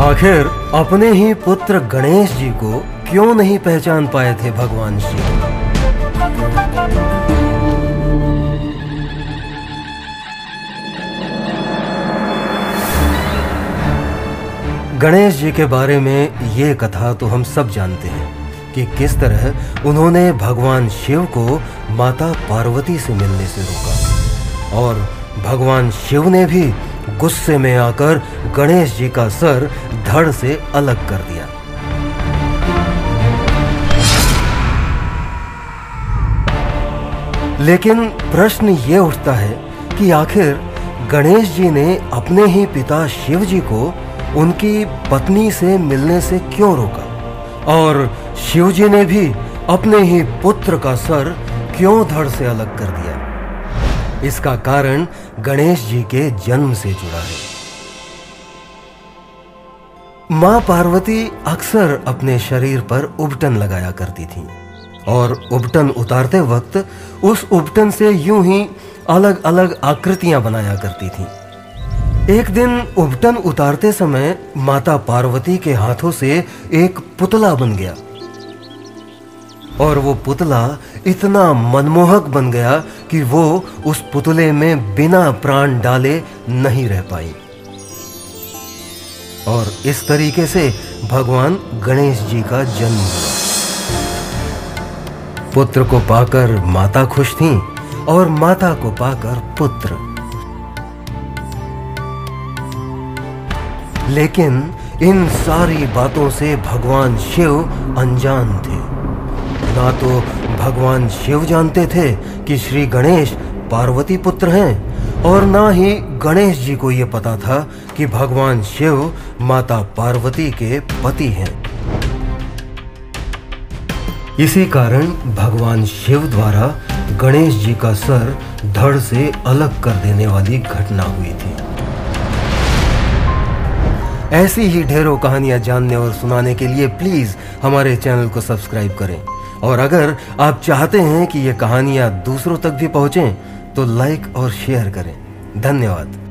आखिर अपने ही पुत्र गणेश जी को क्यों नहीं पहचान पाए थे भगवान शिव गणेश जी के बारे में ये कथा तो हम सब जानते हैं कि किस तरह उन्होंने भगवान शिव को माता पार्वती से मिलने से रोका। और भगवान शिव ने भी गुस्से में आकर गणेश जी का सर धड़ से अलग कर दिया। लेकिन प्रश्न ये उठता है कि आखिर गणेश जी ने अपने ही पिता शिव जी को उनकी पत्नी से मिलने से क्यों रोका? और शिव जी ने भी अपने ही पुत्र का सर क्यों धड़ से अलग कर दिया? इसका कारण गणेश जी के जन्म से जुड़ा है। माँ पार्वती अक्सर अपने शरीर पर उबटन लगाया करती थी और उबटन उतारते वक्त उस उबटन से यूँ ही अलग अलग आकृतियाँ बनाया करती थी। एक दिन उबटन उतारते समय माता पार्वती के हाथों से एक पुतला बन गया। और वो पुतला इतना मनमोहक बन गया कि वो उस पुतले में बिना प्राण डाले नहीं रह पाई। और इस तरीके से भगवान गणेश जी का जन्म हुआ। पुत्र को पाकर माता खुश थी और माता को पाकर पुत्र। लेकिन इन सारी बातों से भगवान शिव अनजान थे। ना तो भगवान शिव जानते थे कि श्री गणेश पार्वती पुत्र हैं, और ना ही गणेश जी को यह पता था कि भगवान शिव माता पार्वती के पति हैं। इसी कारण भगवान शिव द्वारा गणेश जी का सर धड़ से अलग कर देने वाली घटना हुई थी। ऐसी ही ढेरों कहानियाँ जानने और सुनाने के लिए प्लीज़ हमारे चैनल को सब्सक्राइब करें। और अगर आप चाहते हैं कि ये कहानियाँ दूसरों तक भी पहुंचें तो लाइक और शेयर करें। धन्यवाद।